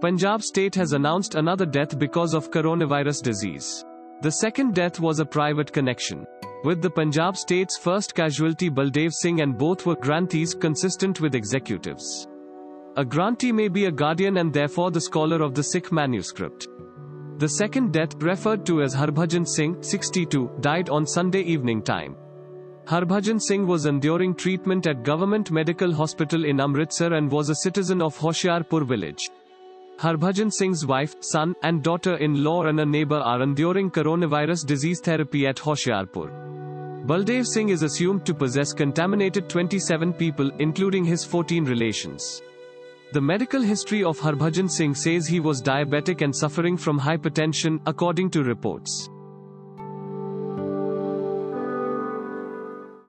Punjab state has announced another death because of coronavirus disease. The second death was a private connection. With the Punjab state's first casualty Baldev Singh and both were granthis consistent with executives. A granthi may be a guardian and therefore the scholar of the Sikh manuscript. The second death, referred to as Harbhajan Singh, 62, died on Sunday evening time. Harbhajan Singh was enduring treatment at Government Medical Hospital in Amritsar and was a citizen of Hoshiarpur village. Harbhajan Singh's wife, son, and daughter-in-law and a neighbor are enduring coronavirus disease therapy at Hoshiarpur. Baldev Singh is assumed to possess contaminated 27 people, including his 14 relations. The medical history of Harbhajan Singh says he was diabetic and suffering from hypertension, according to reports.